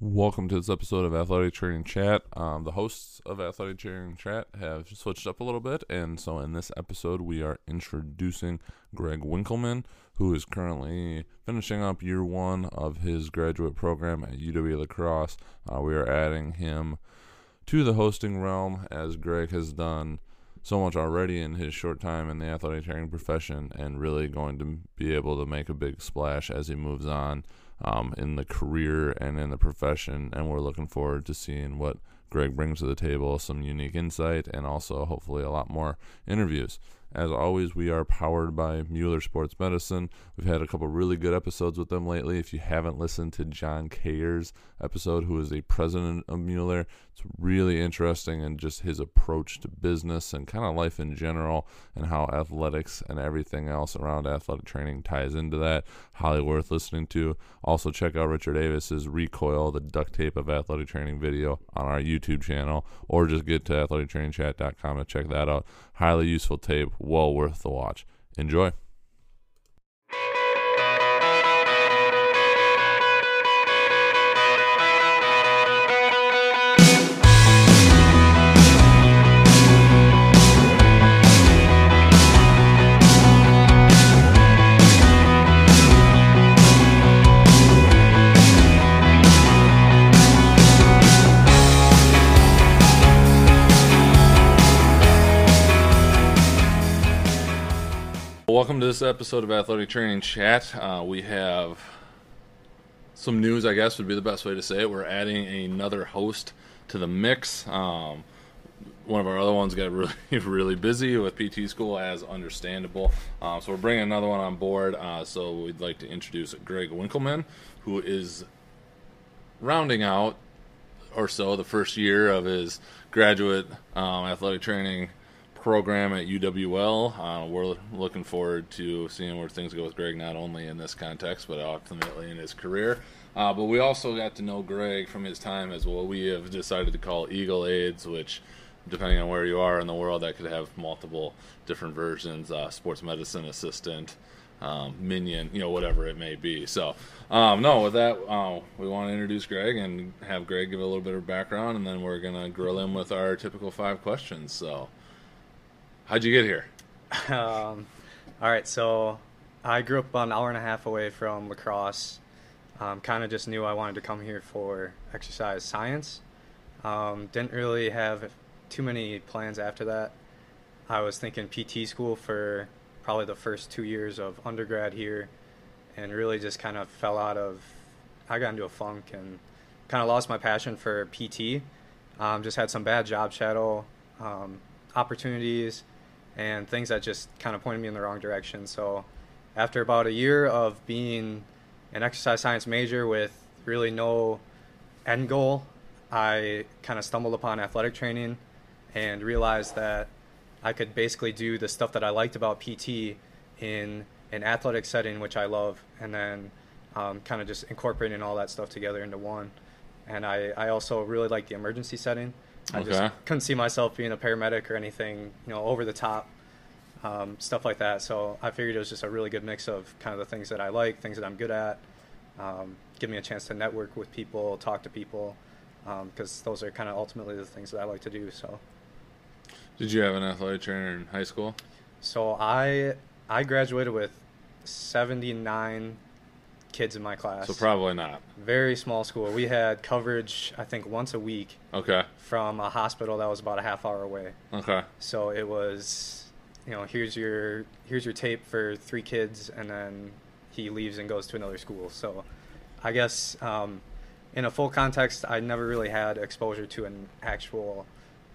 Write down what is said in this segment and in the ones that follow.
Welcome to this episode of Athletic Training Chat. Um, the hosts of Athletic Training Chat have switched up a little bit, and so in this episode, we are introducing Greg Winkelman, who is currently finishing up year one of his graduate program at UW La Crosse. Uh, we are adding him to the hosting realm as Greg has done so much already in his short time in the athletic training profession and really going to be able to make a big splash as he moves on um, in the career and in the profession. And we're looking forward to seeing what Greg brings to the table some unique insight and also hopefully a lot more interviews. As always, we are powered by Mueller Sports Medicine. We've had a couple really good episodes with them lately. If you haven't listened to John Kayer's episode, who is a president of Mueller, it's really interesting and just his approach to business and kind of life in general and how athletics and everything else around athletic training ties into that. Highly worth listening to. Also, check out Richard Davis's Recoil, the duct tape of athletic training video on our YouTube channel, or just get to athletictrainingchat.com to check that out. Highly useful tape, well worth the watch. Enjoy. Welcome to this episode of Athletic Training Chat. Uh, we have some news, I guess would be the best way to say it. We're adding another host to the mix. Um, one of our other ones got really, really busy with PT school, as understandable. Uh, so we're bringing another one on board. Uh, so we'd like to introduce Greg Winkelman, who is rounding out or so the first year of his graduate um, athletic training program at UWL. Uh, we're looking forward to seeing where things go with Greg, not only in this context, but ultimately in his career. Uh, but we also got to know Greg from his time as what we have decided to call Eagle Aids, which, depending on where you are in the world, that could have multiple different versions uh, sports medicine assistant. Um, minion, you know, whatever it may be. So, um, no, with that, uh, we want to introduce Greg and have Greg give a little bit of background, and then we're going to grill him with our typical five questions. So, How'd you get here? Um, all right, so I grew up about an hour and a half away from La Crosse. Um, kind of just knew I wanted to come here for exercise science. Um, didn't really have too many plans after that. I was thinking PT school for probably the first two years of undergrad here, and really just kind of fell out of. I got into a funk and kind of lost my passion for PT. Um, just had some bad job shadow um, opportunities and things that just kind of pointed me in the wrong direction. So, after about a year of being an exercise science major with really no end goal, I kind of stumbled upon athletic training and realized that I could basically do the stuff that I liked about PT in an athletic setting, which I love, and then um, kind of just incorporating all that stuff together into one. And I, I also really like the emergency setting. I Okay. just couldn't see myself being a paramedic or anything, you know, over the top um, stuff like that. So I figured it was just a really good mix of kind of the things that I like, things that I'm good at, um, give me a chance to network with people, talk to people, because those are kind of ultimately the things that I like to do. So, Did you have an athletic trainer in high school? so I I graduated with 79 kids in my class. So probably not. very small school. We had coverage, I think, once a week Okay. from a hospital that was about a half hour away. Okay. So it was, you know, here's your here's your tape for three kids, and then he leaves and goes to another school. So, I guess um, in a full context, I never really had exposure to an actual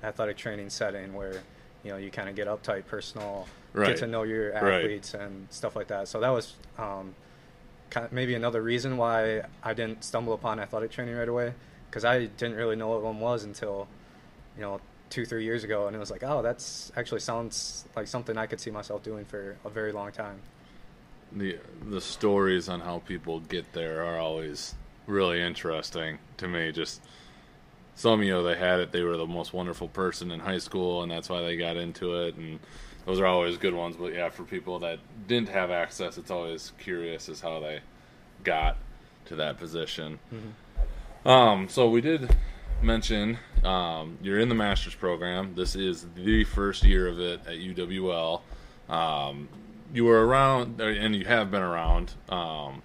athletic training setting where, you know, you kind of get uptight, personal, Right. get to know your Right. athletes and stuff like that. So that was um, kind of maybe another reason why I didn't stumble upon athletic training right away because I didn't really know what one was until, you know, two three years ago, and it was like, oh, that's actually sounds like something I could see myself doing for a very long time. The the stories on how people get there are always really interesting to me. Just some you know they had it, they were the most wonderful person in high school, and that's why they got into it, and those are always good ones. But yeah, for people that didn't have access, it's always curious as how they got to that position. Um, so we did mention um, you're in the master's program. This is the first year of it at UWL. Um, you were around, and you have been around um,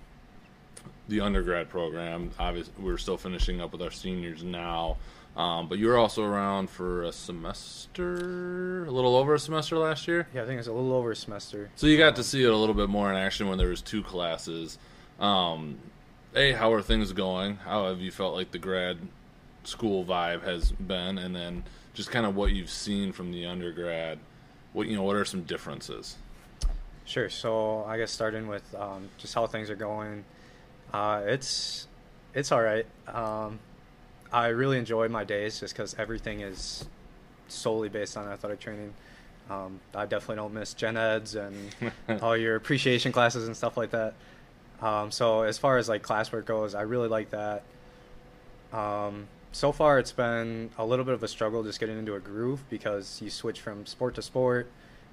the undergrad program. Obviously, we're still finishing up with our seniors now. Um, but you were also around for a semester, a little over a semester last year. Yeah, I think it's a little over a semester. So you got to see it a little bit more in action when there was two classes. Um, a, how are things going? How have you felt like the grad school vibe has been, and then just kind of what you've seen from the undergrad. What you know, what are some differences? Sure. So I guess starting with um, just how things are going, uh, it's it's all right. Um, I really enjoy my days just because everything is solely based on athletic training. Um, I definitely don't miss gen eds and all your appreciation classes and stuff like that. Um, so as far as like classwork goes, I really like that. Um, so far, it's been a little bit of a struggle just getting into a groove because you switch from sport to sport,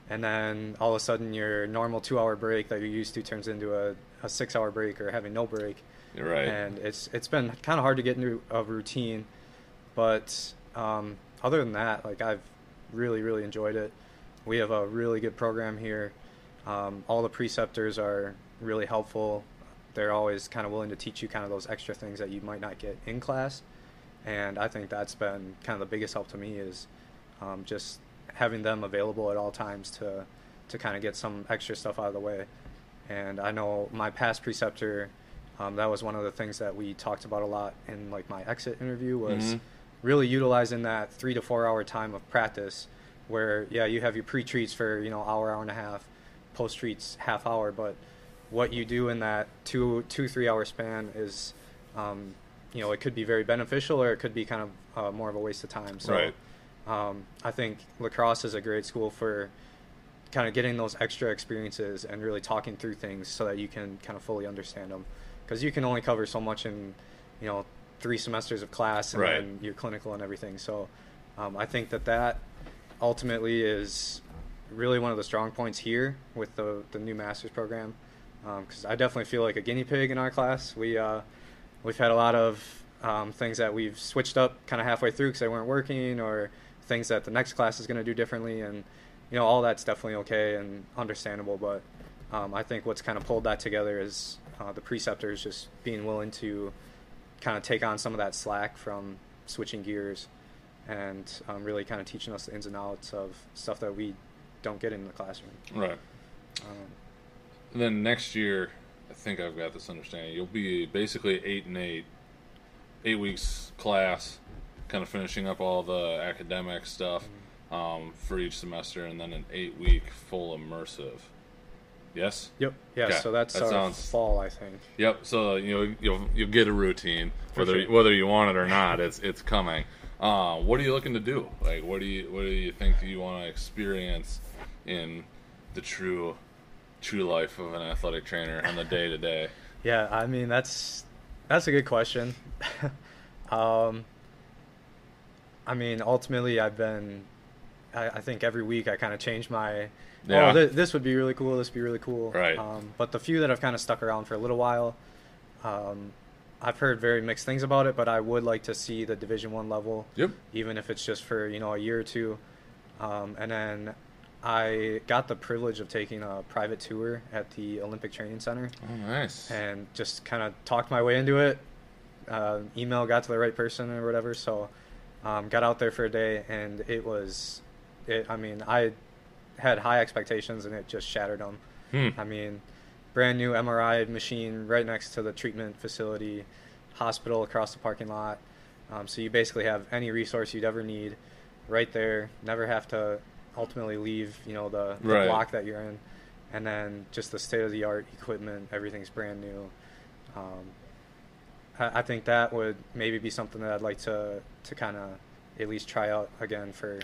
and then all of a sudden your normal two-hour break that you're used to turns into a, a six-hour break or having no break. You're right. And it's it's been kind of hard to get into a routine, but um, other than that, like I've really really enjoyed it. We have a really good program here. Um, all the preceptors are really helpful. They're always kind of willing to teach you kind of those extra things that you might not get in class and I think that's been kind of the biggest help to me is um, just having them available at all times to to kind of get some extra stuff out of the way. And I know my past preceptor, um, that was one of the things that we talked about a lot in like my exit interview was mm-hmm. really utilizing that three to four hour time of practice, where yeah you have your pre treats for you know hour hour and a half, post treats half hour, but what you do in that two two three hour span is um, you know it could be very beneficial or it could be kind of uh, more of a waste of time. So right. um, I think La Crosse is a great school for kind of getting those extra experiences and really talking through things so that you can kind of fully understand them because you can only cover so much in you know three semesters of class and right. then your clinical and everything. So um, I think that that ultimately is really one of the strong points here with the the new master's program because um, I definitely feel like a guinea pig in our class. We uh, we've had a lot of um, things that we've switched up kind of halfway through because they weren't working, or things that the next class is going to do differently, and you know all that's definitely okay and understandable. But um, I think what's kind of pulled that together is uh, the preceptors just being willing to kind of take on some of that slack from switching gears and um, really kind of teaching us the ins and outs of stuff that we don't get in the classroom. Right. Um, then next year, I think I've got this understanding. You'll be basically eight and eight, eight weeks class, kind of finishing up all the academic stuff mm-hmm. um, for each semester, and then an eight week full immersive. Yes. Yep. Yeah. Okay. So that's that sounds, fall, I think. Yep. So you know you'll you'll get a routine whether sure. whether you want it or not. It's it's coming. Uh, what are you looking to do? Like, what do you what do you think you want to experience in the true true life of an athletic trainer on the day to day? Yeah, I mean that's that's a good question. um, I mean, ultimately, I've been. I, I think every week I kind of change my. Yeah. Oh, th- this would be really cool. This would be really cool. Right. Um, but the few that have kind of stuck around for a little while, um, I've heard very mixed things about it. But I would like to see the Division One level. Yep. Even if it's just for you know a year or two, um, and then I got the privilege of taking a private tour at the Olympic Training Center. Oh, nice. And just kind of talked my way into it. Uh, email got to the right person or whatever. So um, got out there for a day, and it was, it. I mean, I had high expectations, and it just shattered them. Hmm. I mean, brand new MRI machine right next to the treatment facility, hospital across the parking lot. Um, so you basically have any resource you'd ever need right there. Never have to ultimately leave you know the, the right. block that you're in, and then just the state of the art equipment, everything's brand new. Um, I, I, think that would maybe be something that I'd like to to kind of at least try out again for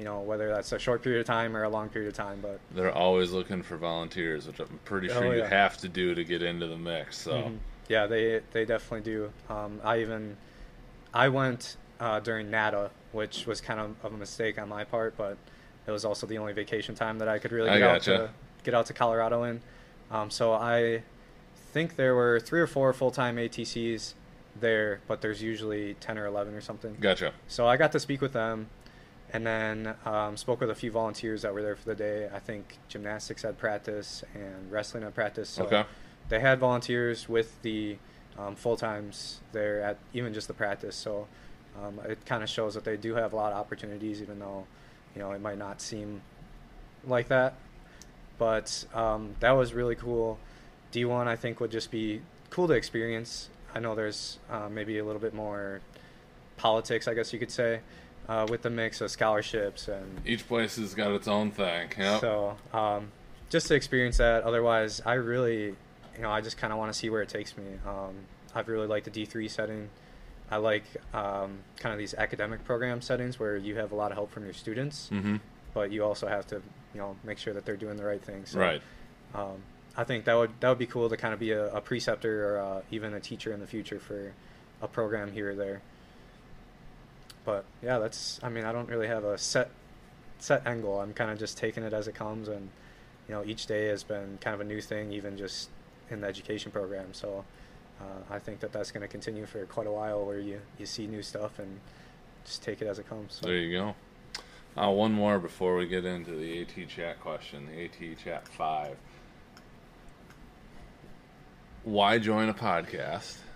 you know whether that's a short period of time or a long period of time but they're always looking for volunteers which i'm pretty oh, sure oh, yeah. you have to do to get into the mix so mm-hmm. yeah they they definitely do um, i even i went uh, during nata which was kind of, of a mistake on my part but it was also the only vacation time that I could really get out to get out to Colorado in. Um, so I think there were three or four full time ATCs there, but there's usually 10 or 11 or something. Gotcha. So I got to speak with them, and then um, spoke with a few volunteers that were there for the day. I think gymnastics had practice and wrestling had practice. So Okay. they had volunteers with the um, full times there at even just the practice. So um, it kind of shows that they do have a lot of opportunities, even though you know it might not seem like that. But um, that was really cool. D1 I think would just be cool to experience. I know there's uh, maybe a little bit more politics, I guess you could say, uh, with the mix of scholarships and Each place has got its own thing. Yep. so um, just to experience that. Otherwise, I really, you know, I just kind of want to see where it takes me. Um, I've really liked the D three setting. I like um, kind of these academic program settings where you have a lot of help from your students, mm-hmm. but you also have to, you know, make sure that they're doing the right thing. So, Right. Um, I think that would that would be cool to kind of be a, a preceptor or uh, even a teacher in the future for a program here or there. But yeah, that's. I mean, I don't really have a set set angle. I'm kind of just taking it as it comes, and you know, each day has been kind of a new thing, even just in the education program. So uh, I think that that's going to continue for quite a while, where you you see new stuff and just take it as it comes. So. There you go. Uh, one more before we get into the AT chat question. The AT chat five. Why join a podcast?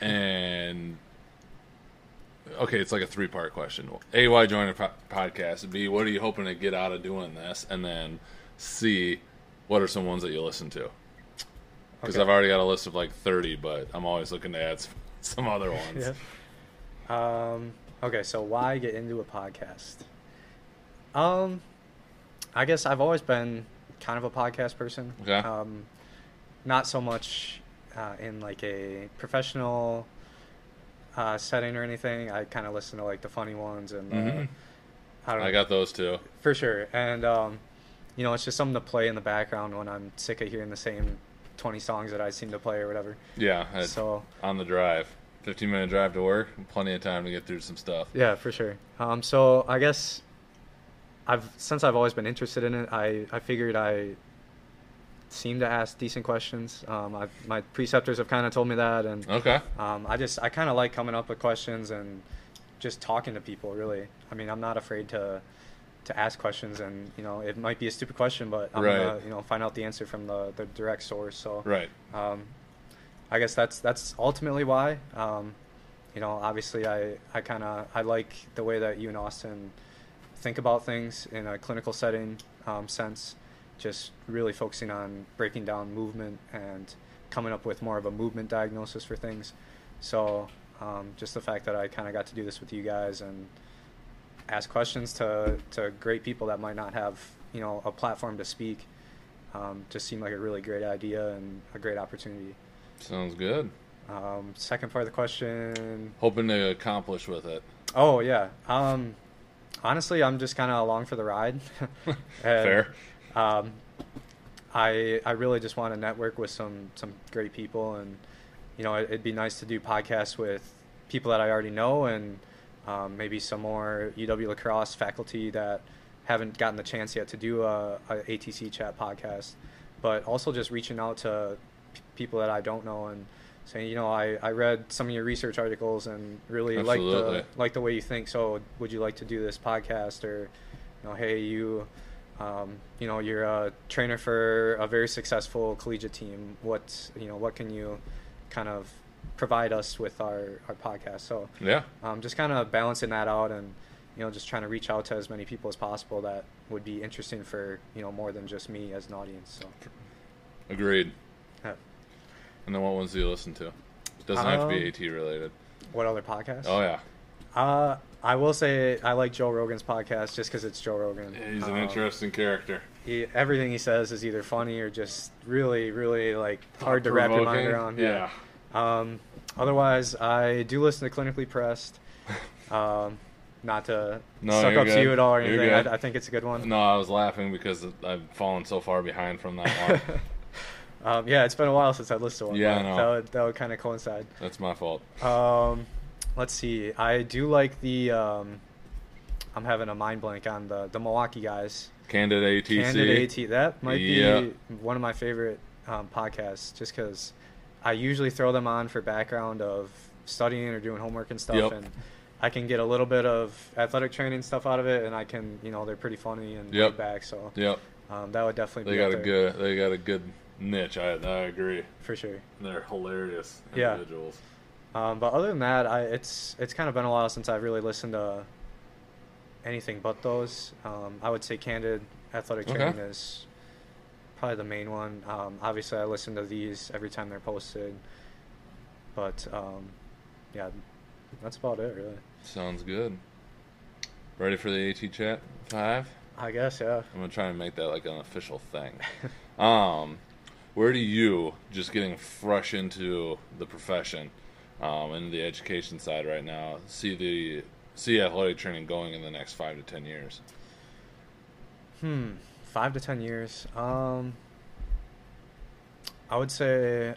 And okay, it's like a three part question. A, why join a po- podcast? B, what are you hoping to get out of doing this? And then C, what are some ones that you listen to? Because Okay. I've already got a list of like thirty, but I'm always looking to add some, some other ones. Yeah. Um, okay, so why get into a podcast? Um, I guess I've always been kind of a podcast person. Okay. Um, not so much uh, in like a professional uh, setting or anything. I kind of listen to like the funny ones and uh, Mhm. I don't know I got those too. for sure. And um, you know, it's just something to play in the background when I'm sick of hearing the same twenty songs that I seem to play or whatever. Yeah, So on the drive. 15 minute drive to work, plenty of time to get through some stuff. Yeah, for sure. Um, so I guess I've since I've always been interested in it, I, I figured I seem to ask decent questions. Um, I've, my preceptors have kind of told me that, and Okay. um, I just I kind of like coming up with questions and just talking to people. Really, I mean, I'm not afraid to to ask questions, and you know, it might be a stupid question, but I'm Right. gonna you know find out the answer from the, the direct source. So Right. um, I guess that's that's ultimately why. Um, you know, obviously, I I kind of I like the way that you and Austin think about things in a clinical setting um, sense. Just really focusing on breaking down movement and coming up with more of a movement diagnosis for things. So um, just the fact that I kind of got to do this with you guys and ask questions to to great people that might not have you know a platform to speak um, just seemed like a really great idea and a great opportunity. Sounds good. Um, second part of the question. Hoping to accomplish with it. Oh yeah. Um, honestly, I'm just kind of along for the ride. Fair. Um, I I really just want to network with some some great people, and you know, it, it'd be nice to do podcasts with people that I already know, and um, maybe some more UW La Crosse faculty that haven't gotten the chance yet to do a, a ATC chat podcast, but also just reaching out to p- people that I don't know and saying, you know, I, I read some of your research articles and really like the like the way you think. So would you like to do this podcast or, you know, hey, you, um, you know, you're a trainer for a very successful collegiate team. What you know, what can you kind of provide us with our our podcast? So Yeah. um, just kind of balancing that out and you know just trying to reach out to as many people as possible that would be interesting for you know more than just me as an audience. So Agreed. yeah. And then what ones do you listen to? It doesn't have to Um, be AT related. what other podcasts? Oh yeah. Uh, I will say I like Joe Rogan's podcast just because it's Joe Rogan. He's an Um, interesting character. He, everything he says is either funny or just really, really like hard to wrap your mind around. Yeah. Um, otherwise, I do listen to Clinically Pressed. Um, not to No, suck up to you at all or anything. I, I think it's a good one. No, I was laughing because I've fallen so far behind from that one. um, yeah, it's been a while since I listened to one. Yeah, I know. That would, that would kind of coincide. That's my fault. Um, let's see. I do like the. Um, I'm having a mind blank on the the Milwaukee guys. Candid ATC. Candid AT. That might Yeah. be one of my favorite um, podcasts, just because I usually throw them on for background of studying or doing homework and stuff, Yep. and I can get a little bit of athletic training stuff out of it, and I can, you know, they're pretty funny and Yep. back, so Yep. um, that would definitely They be got a good. They got a good niche. I I agree. for sure. They're hilarious Yeah. Um, but other than that, I it's it's kind of been a while since I've really listened to anything but those. Um, I would say Candid Athletic Okay. Training is probably the main one. Um, obviously, I listen to these every time they're posted. But um, yeah, that's about it, really. Sounds good. Ready for the AT chat five? I guess, yeah. I'm gonna try and make that like an official thing. um, where do you, just getting fresh into the profession, um, the education side right now, see the see athletic training going in the next five to ten years? Hmm, five to ten years. Um, I would say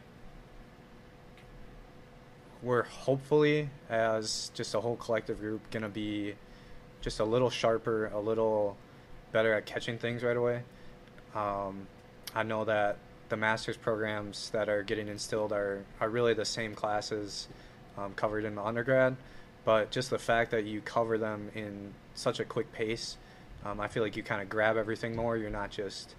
we're hopefully, as just a whole collective group, gonna be just a little sharper, a little better at catching things right away. Um, I know that the master's programs that are getting instilled are, are really the same classes um, covered in the undergrad, but just the fact that you cover them in such a quick pace, um, I feel like you kind of grab everything more. You're not just,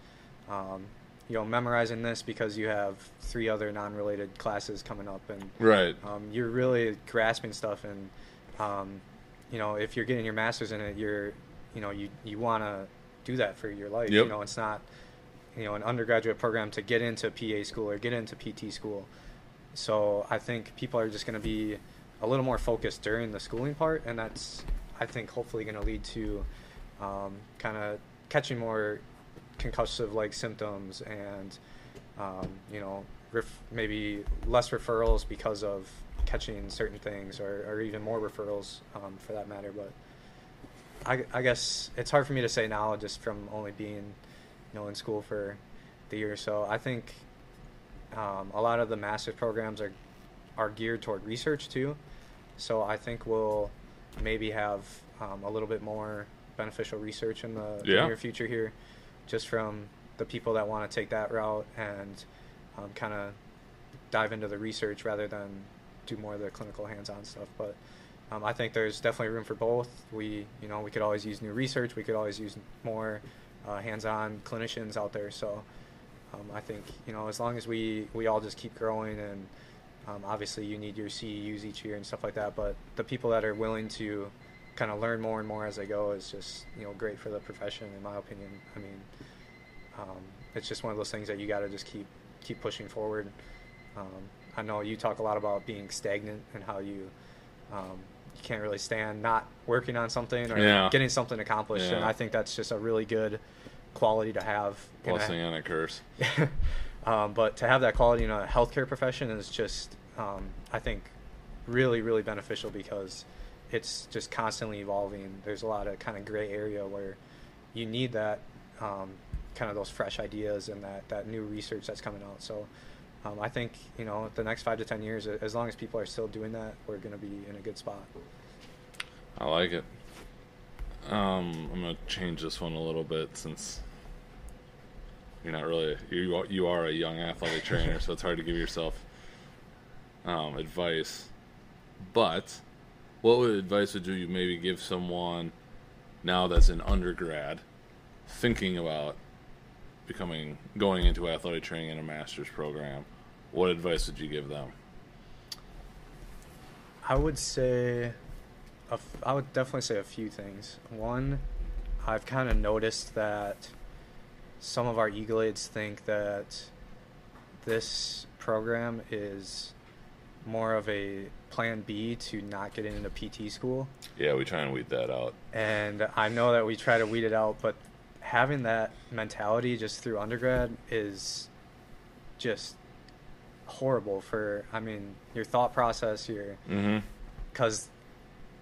um, you know, memorizing this because you have three other non-related classes coming up, and Right. um, you're really grasping stuff. And um, you know, if you're getting your master's in it, you're, you know, you you want to do that for your life. Yep. You know, it's not, you know, an undergraduate program to get into PA school or get into PT school. So I think people are just going to be a little more focused during the schooling part, and that's I think hopefully going to lead to um, kind of catching more concussive like symptoms and um, you know ref- maybe less referrals because of catching certain things or, or even more referrals um, for that matter but I, I guess it's hard for me to say now just from only being you know in school for the year or so I think um, a lot of the master's programs are are geared toward research too so I think we'll maybe have um, a little bit more beneficial research in the, the Yeah. near future here just from the people that want to take that route and um, kind of dive into the research rather than do more of the clinical hands-on stuff. But um, I think there's definitely room for both. We, you know, we could always use new research. We could always use more uh, hands-on clinicians out there. So um, I think you know, as long as we we all just keep growing and um, obviously you need your CEUs each year and stuff like that. But the people that are willing to kind of learn more and more as they go is just you know great for the profession in my opinion. I mean, um, it's just one of those things that you got to just keep keep pushing forward. Um, I know you talk a lot about being stagnant and how you um, you can't really stand not working on something or Yeah. getting something accomplished, and I think that's just a really good quality to have. a- Blessing and a curse. um, but to have that quality in a healthcare profession is just, um, I think, really, really beneficial because it's just constantly evolving. There's a lot of kind of gray area where you need that um, kind of those fresh ideas and that, that new research that's coming out. So um, I think, you know, the next five to 10 years, as long as people are still doing that, we're going to be in a good spot. I like it. Um, I'm gonna change this one a little bit since you're not really you you are a young athletic trainer, so it's hard to give yourself um, advice. But what would advice would you maybe give someone now that's an undergrad thinking about becoming going into athletic training in a master's program? What advice would you give them? I would say, a f- I would definitely say a few things. One, I've kind of noticed that some of our Eagle think that this program is more of a plan B to not get into PT school. Yeah, we try and weed that out. And I know that we try to weed it out, but having that mentality just through undergrad is just horrible for, I mean, your thought process, your Mm-hmm. because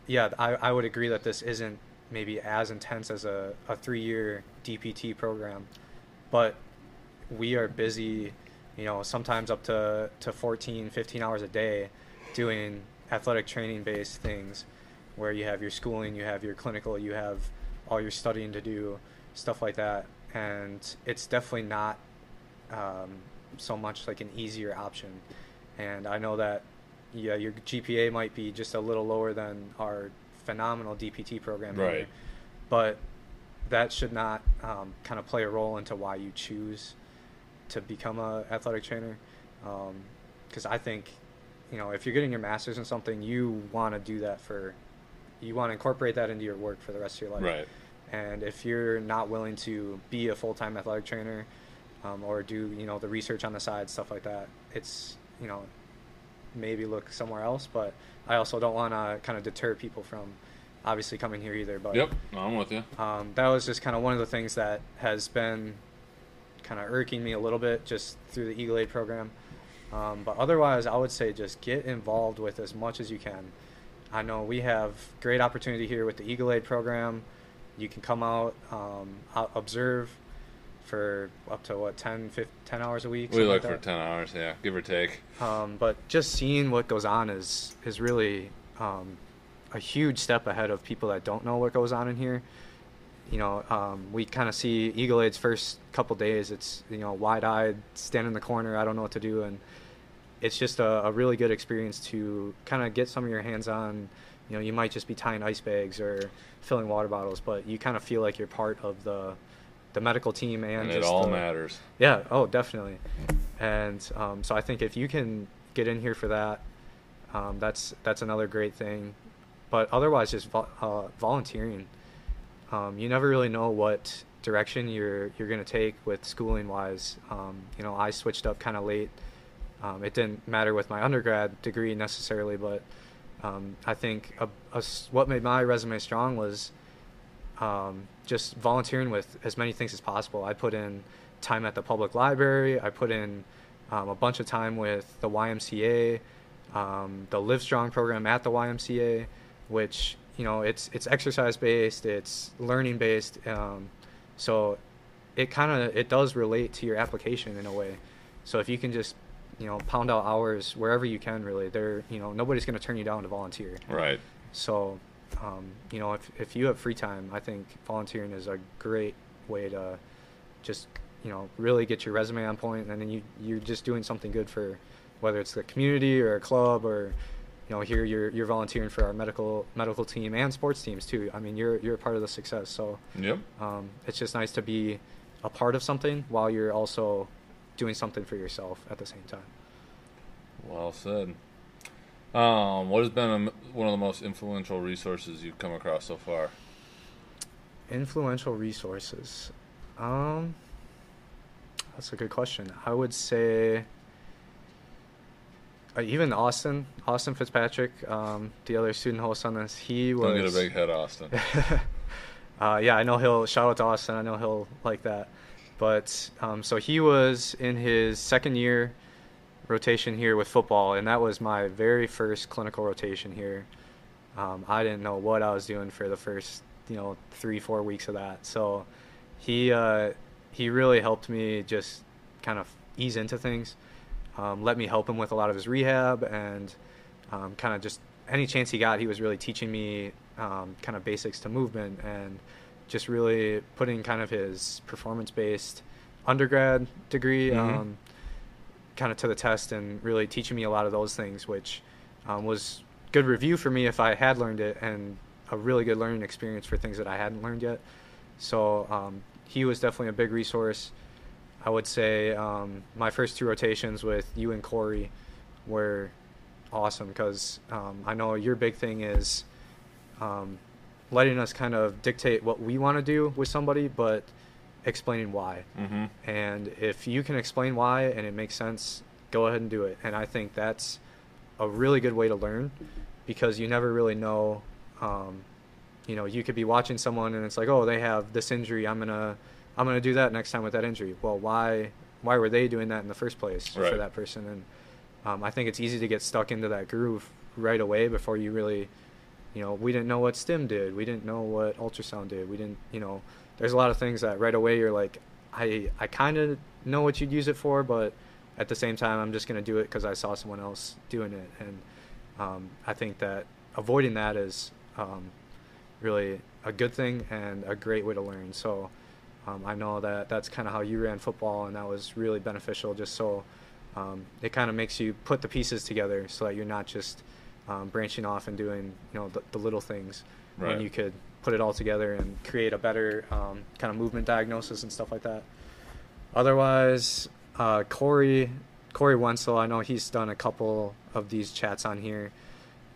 yeah I, I would agree that this isn't maybe as intense as a, a three-year dpt program but we are busy you know sometimes up to, to 14 15 hours a day doing athletic training based things where you have your schooling you have your clinical you have all your studying to do stuff like that and it's definitely not um, so much like an easier option and i know that yeah, your GPA might be just a little lower than our phenomenal DPT program. here. Right. But that should not um, kind of play a role into why you choose to become a athletic trainer. Because I think, you know, if you're getting your master's in something, you want to do that for, you want to incorporate that into your work for the rest of your life. Right. And if you're not willing to be a full time athletic trainer um, or do, you know, the research on the side, stuff like that, it's, you know, maybe look somewhere else. But I also don't want to kind of deter people from obviously coming here either. But Yep. No, I'm with you. um, that was just kind of one of the things that has been kind of irking me a little bit just through the Eagle Aid program. Um, but otherwise, I would say just get involved with as much as you can. I know we have great opportunity here with the Eagle Aid program. You can come out, um, out observe for up to what 10, 15, 10 hours a week. We look like for ten hours, yeah, give or take. Um, but just seeing what goes on is is really um, a huge step ahead of people that don't know what goes on in here. You know, um, we kind of see Eagle Aid's first couple days. It's you know wide eyed, stand in the corner. I don't know what to do, and it's just a, a really good experience to kind of get some of your hands on. You know, you might just be tying ice bags or filling water bottles, but you kind of feel like you're part of the the medical team and, And, it all the- matters. yeah. Oh, definitely. And um, so I think if you can get in here for that, um, that's that's another great thing. But otherwise, just vo- uh, volunteering. Um, you never really know what direction you're you're gonna take with schooling wise. Um, you know, I switched up kind of late. Um, it didn't matter with my undergrad degree necessarily, but um, I think a, a what made my resume strong was um, just volunteering with as many things as possible. I put in time at the public library. I put in um, a bunch of time with the YMCA, um, the Live Strong program at the YMCA, which you know it's it's exercise based, it's learning based. Um, so it kind of it does relate to your application in a way. So if you can just you know pound out hours wherever you can, really, there you know nobody's going to turn you down to volunteer. Right. So, um, you know, if, if you have free time, I think volunteering is a great way to just, you know, really get your resume on point, and then you you're just doing something good for whether it's the community or a club or, you know, here you're you're volunteering for our medical medical team and sports teams too. I mean, you're you're a part of the success. So, Yep. um, it's just nice to be a part of something while you're also doing something for yourself at the same time. Well said. Um, what has been a, one of the most influential resources you've come across so far? Influential resources. Um, that's a good question. I would say uh, even Austin, Austin Fitzpatrick, um, the other student host on this, he was. Don't get a big head, Austin. uh, yeah, I know he'll shout out to Austin. I know he'll like that. But um, so he was in his second year rotation here with football, and that was my very first clinical rotation here. Um, I didn't know what I was doing for the first, you know, three four weeks of that. So he uh, he really helped me just kind of ease into things. Um, let me help him with a lot of his rehab and um, kind of just any chance he got, he was really teaching me um, kind of basics to movement and just really putting kind of his performance based undergrad degree Mhm. Kind of to the test and really teaching me a lot of those things, which um, was good review for me if I had learned it and a really good learning experience for things that I hadn't learned yet. So um, he was definitely a big resource. I would say um, my first two rotations with you and Corey were awesome because um, I know your big thing is um, letting us kind of dictate what we want to do with somebody, but explaining why. mm-hmm. And if you can explain why and it makes sense, go ahead and do it. And I think that's a really good way to learn because you never really know. Um, you know, you could be watching someone and it's like, oh, they have this injury. I'm gonna, I'm gonna do that next time with that injury. Well, why, why were they doing that in the first place Right. for that person? And um, I think it's easy to get stuck into that groove right away before you really, you know, we didn't know what stim did. We didn't know what ultrasound did. We didn't, you know, there's a lot of things that right away you're like, I, I kind of know what you'd use it for, but at the same time, I'm just going to do it because I saw someone else doing it. And um, I think that avoiding that is um, really a good thing and a great way to learn. So um, I know that that's kind of how you ran football, and that was really beneficial just so um, it kind of makes you put the pieces together so that you're not just um, branching off and doing you know the, the little things Right. when you could put it all together and create a better um, kind of movement diagnosis and stuff like that. Otherwise, uh, Corey Corey Wenzel, I know he's done a couple of these chats on here.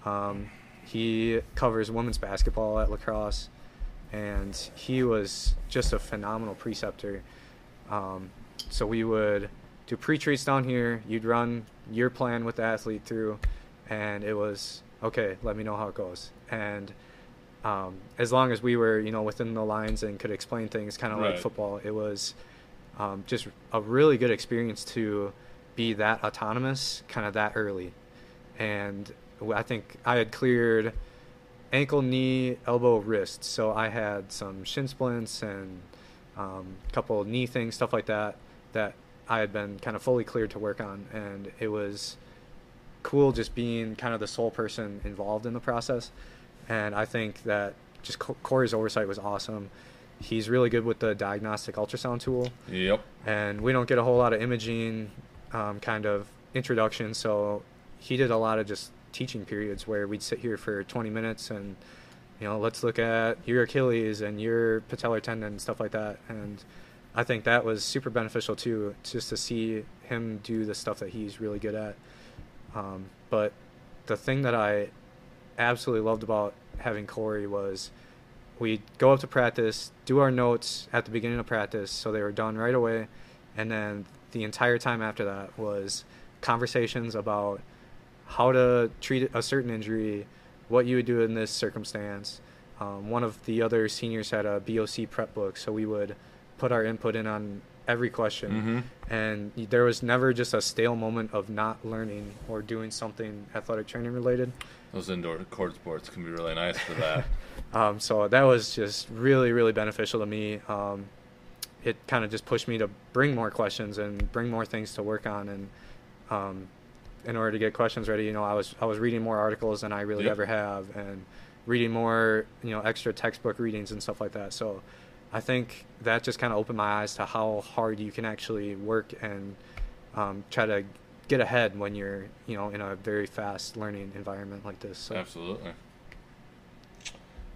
Um, he covers women's basketball at La Crosse, and he was just a phenomenal preceptor. Um, so we would do pre-treats down here. You'd run your plan with the athlete through, and it was okay. Let me know how it goes. And um, as long as we were, you know, within the lines and could explain things, kind of like football, it was um, just a really good experience to be that autonomous, kind of that early. And i think I had cleared ankle, knee, elbow, wrist. So I had some shin splints and um, a couple of knee things, stuff like that, that I had been kind of fully cleared to work on. And it was cool just being kind of the sole person involved in the process. And I think that just Corey's oversight was awesome. He's really good with the diagnostic ultrasound tool Yep. and we don't get a whole lot of imaging um, kind of introduction. So he did a lot of just teaching periods where we'd sit here for 20 minutes and you know let's look at your Achilles and your patellar tendon and stuff like that. And I think that was super beneficial too, just to see him do the stuff that he's really good at. Um, but the thing that I absolutely loved about having Corey was we'd go up to practice, do our notes at the beginning of practice, so they were done right away, and then the entire time after that was conversations about how to treat a certain injury, what you would do in this circumstance. Um, one of the other seniors had a BOC prep book, so we would put our input in on every question, Mhm. and there was never just a stale moment of not learning or doing something athletic training related. Those indoor court sports can be really nice for that. Um, so that was just really, really beneficial to me. Um, it kind of just pushed me to bring more questions and bring more things to work on. And um, in order to get questions ready, you know, I was I was reading more articles than I really Yep. ever have, and reading more, you know, extra textbook readings and stuff like that. So I think that just kind of opened my eyes to how hard you can actually work and um, try to get ahead when you're, you know, in a very fast learning environment like this. So. Absolutely.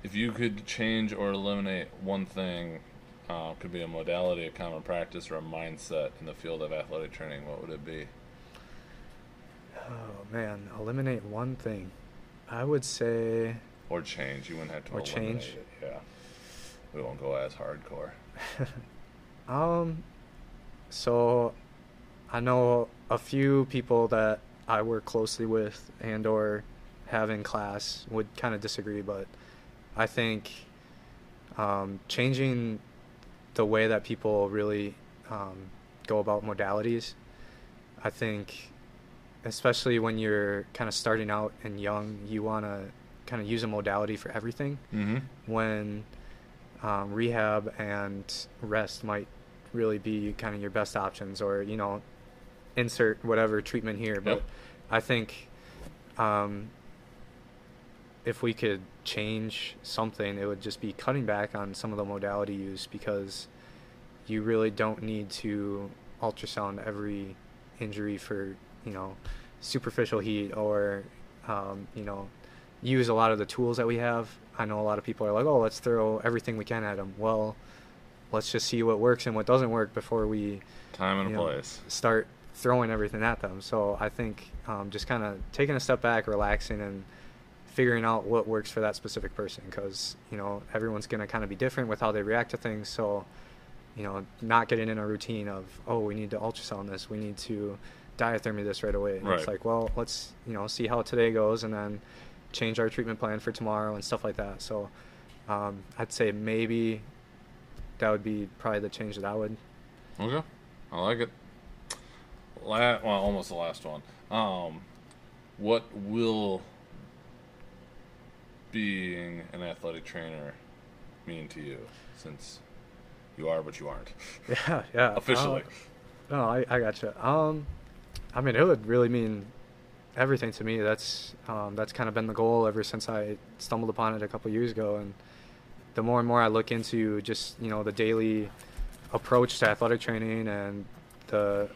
If you could change or eliminate one thing, uh, could be a modality, a common practice, or a mindset in the field of athletic training, what would it be? Oh man, eliminate one thing. I would say Or change? You wouldn't have to Or change? it. Yeah. We won't go as hardcore. um so I know a few people that I work closely with and or have in class would kind of disagree, but I think um, changing the way that people really um, go about modalities, I think, especially when you're kind of starting out and young, you want to kind of use a modality for everything Mm-hmm. when um, rehab and rest might really be kind of your best options or you know insert whatever treatment here but Yep. i think um, if we could change something it would just be cutting back on some of the modality use because you really don't need to ultrasound every injury for you know superficial heat or um, you know use a lot of the tools that we have. I know a lot of people are like, "Oh, let's throw everything we can at them." Well, let's just see what works and what doesn't work before we Time and you know, place. start throwing everything at them. So I think um, just kind of taking a step back, relaxing, and figuring out what works for that specific person because you know everyone's going to kind of be different with how they react to things. So you know, not getting in a routine of oh, we need to ultrasound this, we need to diathermy this right away. Right. It's like, well, let's you know see how today goes, and then change our treatment plan for tomorrow and stuff like that. So um, I'd say maybe that would be probably the change that I would. Okay, I like it. La- well, almost the last one. Um, what will being an athletic trainer mean to you, since you are but you aren't Yeah, yeah. officially? Uh, no, I, I gotcha. Um, I mean, it would really mean everything to me. That's um, that's kind of been the goal ever since I stumbled upon it a couple years ago. And the more and more I look into just you know the daily approach to athletic training and the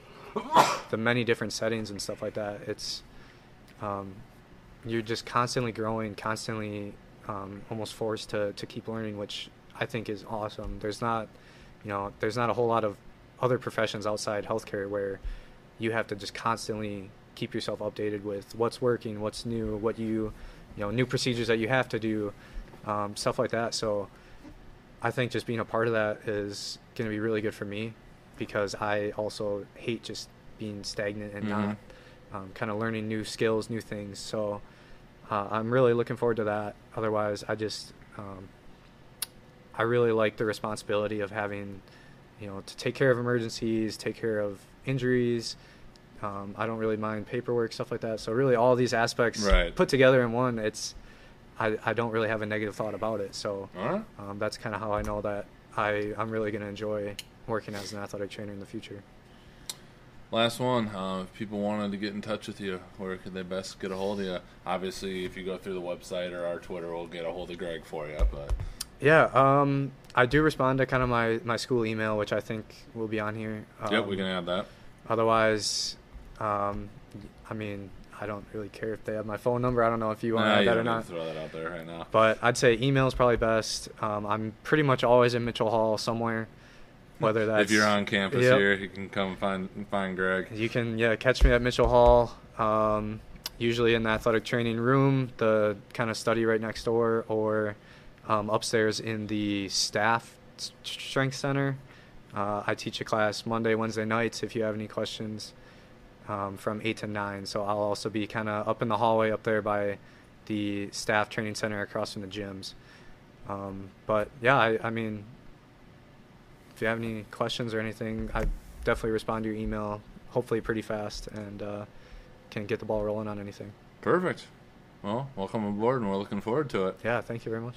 the many different settings and stuff like that. It's um, you're just constantly growing, constantly um, almost forced to to keep learning, which I think is awesome. There's not, you know, there's not a whole lot of other professions outside healthcare where you have to just constantly keep yourself updated with what's working, what's new, what you, you know, new procedures that you have to do, um, stuff like that. So I think just being a part of that is going to be really good for me because I also hate just being stagnant and Mhm. not um, kind of learning new skills, new things. So uh, I'm really looking forward to that. Otherwise, I just um, I really like the responsibility of having, you know, to take care of emergencies, take care of injuries. Um, I don't really mind paperwork, stuff like that. So really, all these aspects Right. put together in one, it's I, I don't really have a negative thought about it. So right. um, that's kind of how I know that I I'm really going to enjoy working as an athletic trainer in the future. Last one. Uh, if people wanted to get in touch with you, where could they best get a hold of you? Obviously, if you go through the website or our Twitter, we'll get a hold of Greg for you. But Yeah, um, I do respond to kind of my, my school email, which I think will be on here. Um, yep, we can add that. Otherwise, um, I mean, I don't really care if they have my phone number. I don't know if you want Nah, to add that or not. throw that out there right now. But I'd say email is probably best. Um, I'm pretty much always in Mitchell Hall somewhere. Whether that's if you're on campus Yep. here, you can come find find Greg. You can yeah catch me at Mitchell Hall. Um, usually in the athletic training room, the kind of study right next door, or um, upstairs in the staff strength center. Uh, I teach a class Monday, Wednesday nights. If you have any questions, um, from eight to nine. So I'll also be kind of up in the hallway up there by the staff training center across from the gyms. Um, but yeah, I, I mean, if you have any questions or anything, I definitely respond to your email, hopefully pretty fast, and uh, can get the ball rolling on anything. Perfect. Well, welcome aboard, and we're looking forward to it. Yeah, thank you very much.